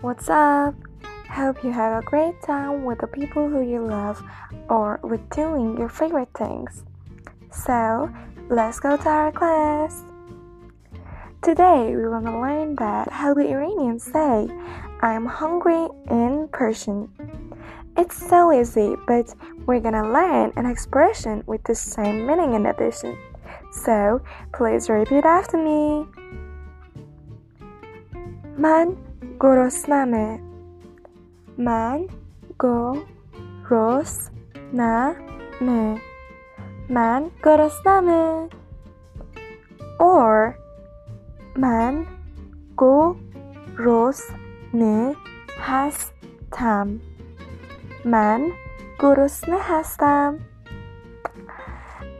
What's up? Hope you have a great time with the people who you love or with doing your favorite things. So, let's go to our class. Today, we want to learn that how the Iranians say, I'm hungry in Persian. It's so easy, but we're gonna learn an expression with the same meaning in addition. So, please repeat after me. من گرسنمه من گرسنمه من گرسنمه or من گرسنه هستم من گرسنه هستم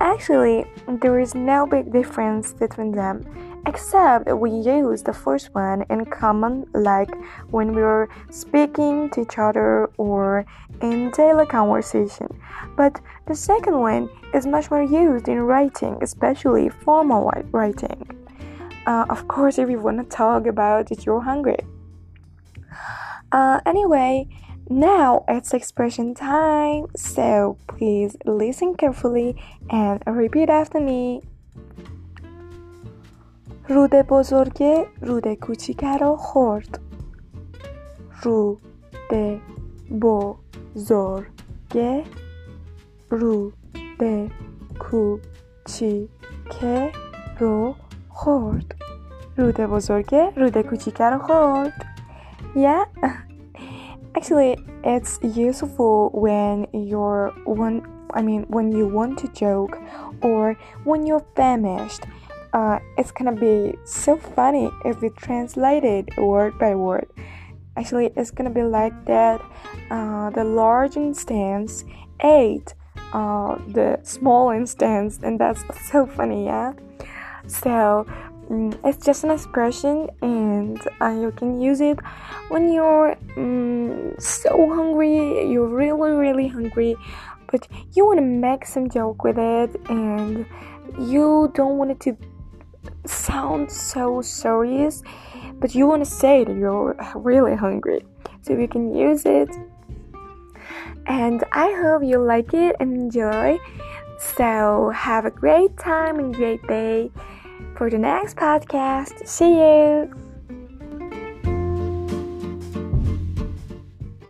Actually, there is no big difference between them, except we use the first one in common, like when we are speaking to each other or in daily conversation. But the second one is much more used in writing, especially formal writing. Uh, of course, if you want to talk about it, you're hungry. Uh, anyway, now it's expression time, so please listen carefully and repeat after me. رود بزرگه رود کوچیکه رو خورد رود بزرگه رود کوچیکه رو خورد رود بزرگه رود کوچیکه رو خورد Yeah Actually, it's useful when you're one. I mean, when you want to joke or when you're famished. Uh, it's gonna be so funny if we translate it word by word. Actually, it's gonna be like that. Uh, the large instance ate uh, the small instance, and that's so funny, yeah. So Mm, it's just an expression and uh, you can use it when you're um, so hungry you're really really hungry but you want to make some joke with it and you don't want it to sound so serious but you want to say that you're really hungry so you can use it and i hope you like it and enjoy so have a great time and great day for the next podcast. See you!